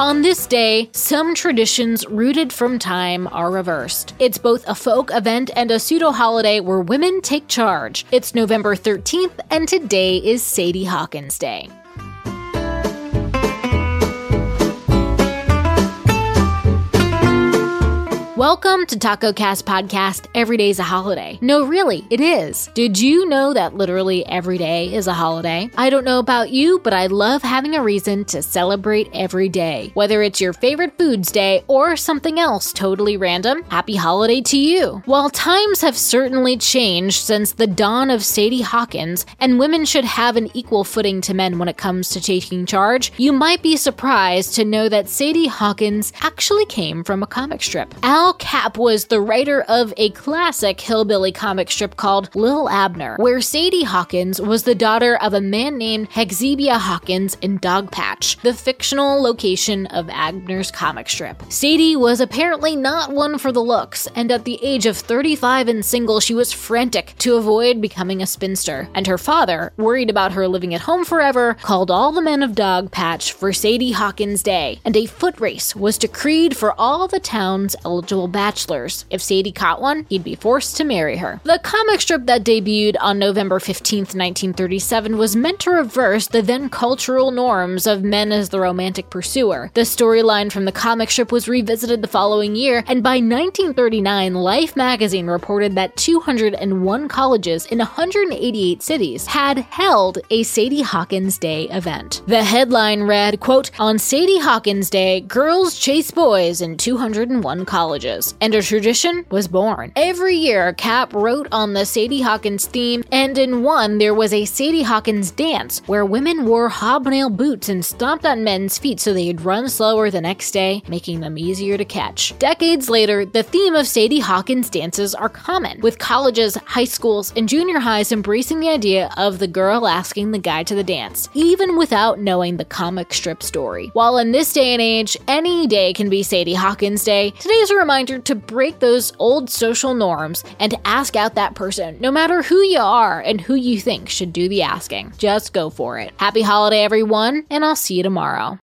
On this day, some traditions rooted from time are reversed. It's both a folk event and a pseudo holiday where women take charge. It's November 13th, and today is Sadie Hawkins Day. Welcome to Taco Cast Podcast. Every day is a holiday. No, really, it is. Did you know that literally every day is a holiday? I don't know about you, but I love having a reason to celebrate every day. Whether it's your favorite foods day or something else totally random, happy holiday to you. While times have certainly changed since the dawn of Sadie Hawkins, and women should have an equal footing to men when it comes to taking charge, you might be surprised to know that Sadie Hawkins actually came from a comic strip. Al Al Capp was the writer of a classic hillbilly comic strip called Li'l Abner, where Sadie Hawkins was the daughter of a man named Hekzebiah Hawkins in Dogpatch, the fictional location of Abner's comic strip. Sadie was apparently not one for the looks, and at the age of 35 and single, she was frantic to avoid becoming a spinster. And her father, worried about her living at home forever, called all the men of Dogpatch for Sadie Hawkins Day, and a foot race was decreed for all the town's eligible bachelors. If Sadie caught one, he'd be forced to marry her. The comic strip that debuted on November 15, 1937, was meant to reverse the then cultural norms of men as the romantic pursuer. The storyline from the comic strip was revisited the following year, and by 1939, Life magazine reported that 201 colleges in 188 cities had held a Sadie Hawkins Day event. The headline read, quote, On Sadie Hawkins Day, girls chase boys in 201 colleges and a tradition was born. Every year, Capp wrote on the Sadie Hawkins theme, and in one, there was a Sadie Hawkins dance where women wore hobnail boots and stomped on men's feet so they'd run slower the next day, making them easier to catch. Decades later, the theme of Sadie Hawkins dances are common, with colleges, high schools, and junior highs embracing the idea of the girl asking the guy to the dance, even without knowing the comic strip story. While in this day and age, any day can be Sadie Hawkins Day, today's a reminder reminder to break those old social norms and to ask out that person, no matter who you are and who you think should do the asking. Just go for it. Happy holiday, everyone, and I'll see you tomorrow.